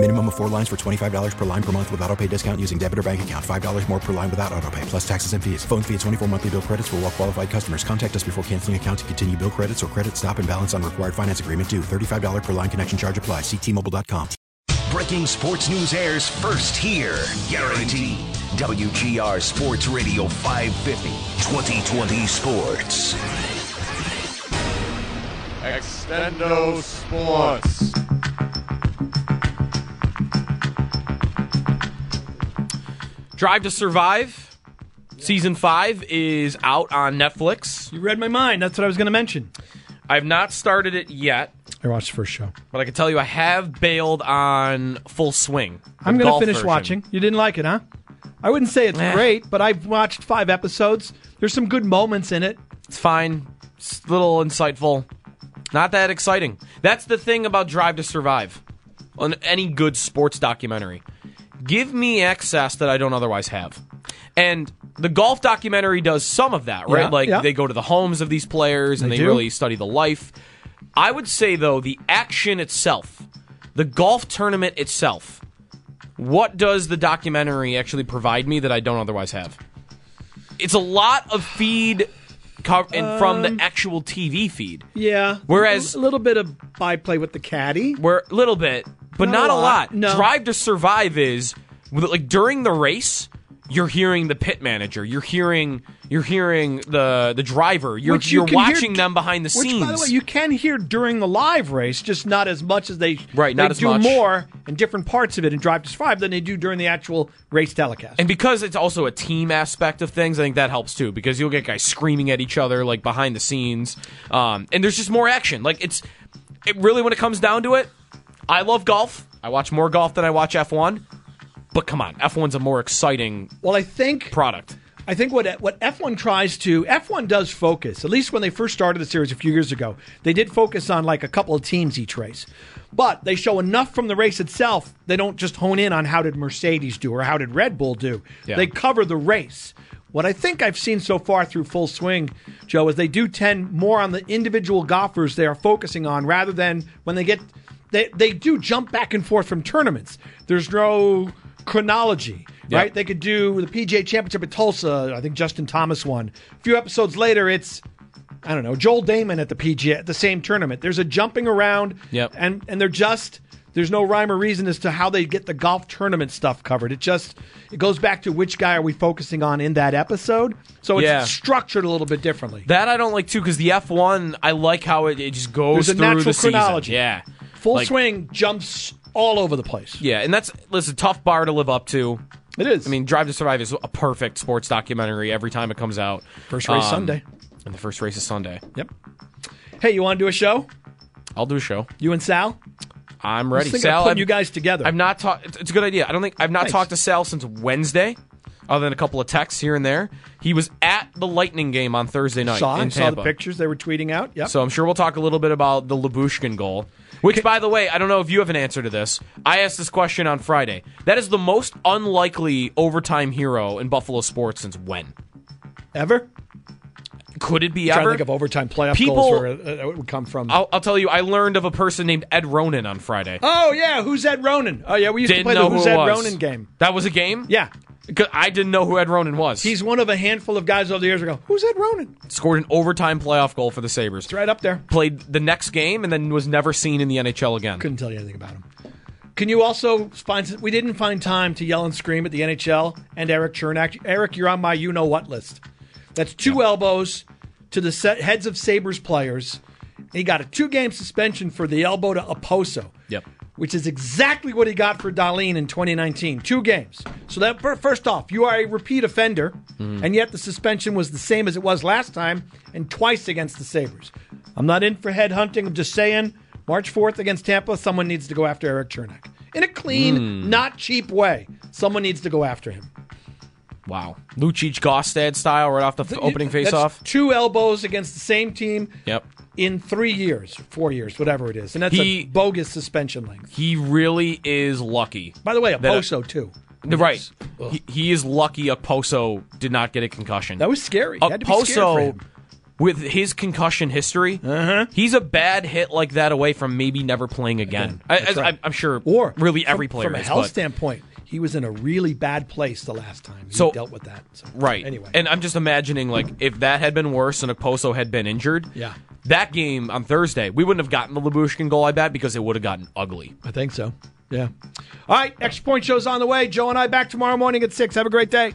Minimum of four lines for $25 per line per month with auto pay discount using debit or bank account. $5 more per line without auto pay, plus taxes and fees. Phone fee at 24 monthly bill credits for all well qualified customers. Contact us before canceling account to continue bill credits or credit stop and balance on required finance agreement due. $35 per line connection charge apply. Ctmobile.com. Breaking sports news airs first here. Guaranteed. WGR Sports Radio 550. 2020 Sports. Extendo Sports. Drive to Survive, season five is out on Netflix. You read my mind. That's what I was going to mention. I have not started it yet, I watched the first show. but I can tell you I have bailed on Full Swing. I'm going to finish version. watching. You didn't like it, huh? I wouldn't say it's Eh. great, but I've watched five episodes. There's some good moments in it. It's fine. It's a little insightful. Not that exciting. That's the thing about Drive to Survive on any good sports documentary. Give me access that I don't otherwise have. And the golf documentary does some of that, right? Yeah, like yeah. they go to the homes of these players and They they, really study the life. I would say though, the action itself, the golf tournament itself, what does the documentary actually provide me that I don't otherwise have? It's a lot of feed co- and from Um, the actual TV feed. Yeah. Whereas- a little bit of byplay with the caddy. Where a little bit, but Not not, a lot, lot. no. Drive to Survive is like during the race, you're hearing the pit manager, you're hearing you're hearing the the driver, you're you you're can hear- watching them behind the Which, scenes. by the way, you can hear during the live race, just not as much as they Right, They not as do much. more in different parts of it in Drive to Survive than they do during the actual race telecast. and because it's also a team aspect of things, I think that helps too. Because you'll get guys screaming at each other like behind the scenes, um, and there's just more action. Like it's it really when it comes down to it, I love golf. I watch more golf than I watch F1. But come on, F1's a more exciting well, I think product. I think what what F1 tries to F1 does focus. At least when they first started the series a few years ago, they did focus on like a couple of teams each race. But they show enough from the race itself. They don't just hone in on how did Mercedes do or how did Red Bull do. Yeah. They cover the race. What I think I've seen so far through Full Swing, Joe, is they do tend more on the individual golfers they are focusing on rather than when they get they they do jump back and forth from tournaments. There's no chronology, right? They could do the PGA Championship at Tulsa. I think Justin Thomas won. A few episodes later, it's I don't know Joel Dahmen at the PGA at the same tournament. There's a jumping around, Yep. and and they're just there's no rhyme or reason as to how they get the golf tournament stuff covered. It just it goes back to which guy are we focusing on in that episode. So it's Yeah. structured a little bit differently. That I don't like too because the F1 I like how it, it just goes There's a through natural the season. chronology. Yeah, Full Like- swing jumps all over the place. yeah, and that's listen tough bar to live up to. It is. I mean, Drive to Survive is a perfect sports documentary every time it comes out. First race Um, Sunday. and the first race is Sunday. Yep. Hey, you want to do a show? I'll do a show. You and Sal? I'm ready. Sal, putting I've- you guys together. I've not talked. It's, it's a good idea. I don't think I've not Nice. talked to Sal since Wednesday, other than a couple of texts here and there. He was at the Lightning game on Thursday night saw, in saw the pictures they were tweeting out. Yep. So I'm sure we'll talk a little bit about the Lyubushkin goal. Which, by the way, I don't know if you have an answer to this. I asked this question on Friday. That is the most unlikely overtime hero in Buffalo sports since when? Ever? Could it be trying ever? to think of overtime playoff People- goals where uh, it, it would come from. I'll, I'll tell you, I learned of a person named Ed Ronan on Friday. Oh yeah, who's Ed Ronan? Oh yeah, we used Didn't to play the Who's who Ed was. Ronan game. That was a game? Yeah, I didn't know who Ed Ronan was. he's one of a handful of guys over the years ago. "Who's Ed Ronan?" scored an overtime playoff goal for the Sabres. It's right up there. Played the next game and then was never seen in the NHL again. Couldn't tell you anything about him. Can you also find? We didn't find time to yell and scream at the NHL and Erik Cernak. Eric, you're on my you know what list. That's two elbows to the set, heads of Sabres players. He got a two game suspension for the elbow to Okposo. Yep. Which is exactly what he got for Dahlin in 2019. Two games. So that first off, you are a repeat offender, hmm. and yet the suspension was the same as it was last time, and twice against the Sabres. I'm not in for head hunting. I'm just saying, March 4th against Tampa, someone needs to go after Erik Cernak in a clean, hmm. not cheap way. Someone needs to go after him. Wow. Lucic Gaustad style right off the f- opening faceoff. Two elbows against the same team. Yep. in three years, four years, whatever it is, and that's He- a bogus suspension length. He really is lucky. By the way, that- Okposo too. Right. He, he is lucky Okposo did not get a concussion. That was scary. You had to be scared for Okposo, him. with his concussion history, Uh-huh. he's a bad hit like that away from maybe never playing again. I, as, right. Sure Or really from- every player from a is, health but- standpoint, he was in a really bad place the last time he So- dealt with that. So, Right. Anyway, And I'm just imagining, like, if that had been worse and Okposo had been injured, Yeah. that game on Thursday, we wouldn't have gotten the Lyubushkin goal, I bet, because it would have gotten ugly. I think so. Yeah. All right. Extra point show's on the way. Joe and I back tomorrow morning at six. Have a great day.